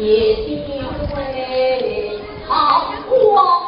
也定会好过。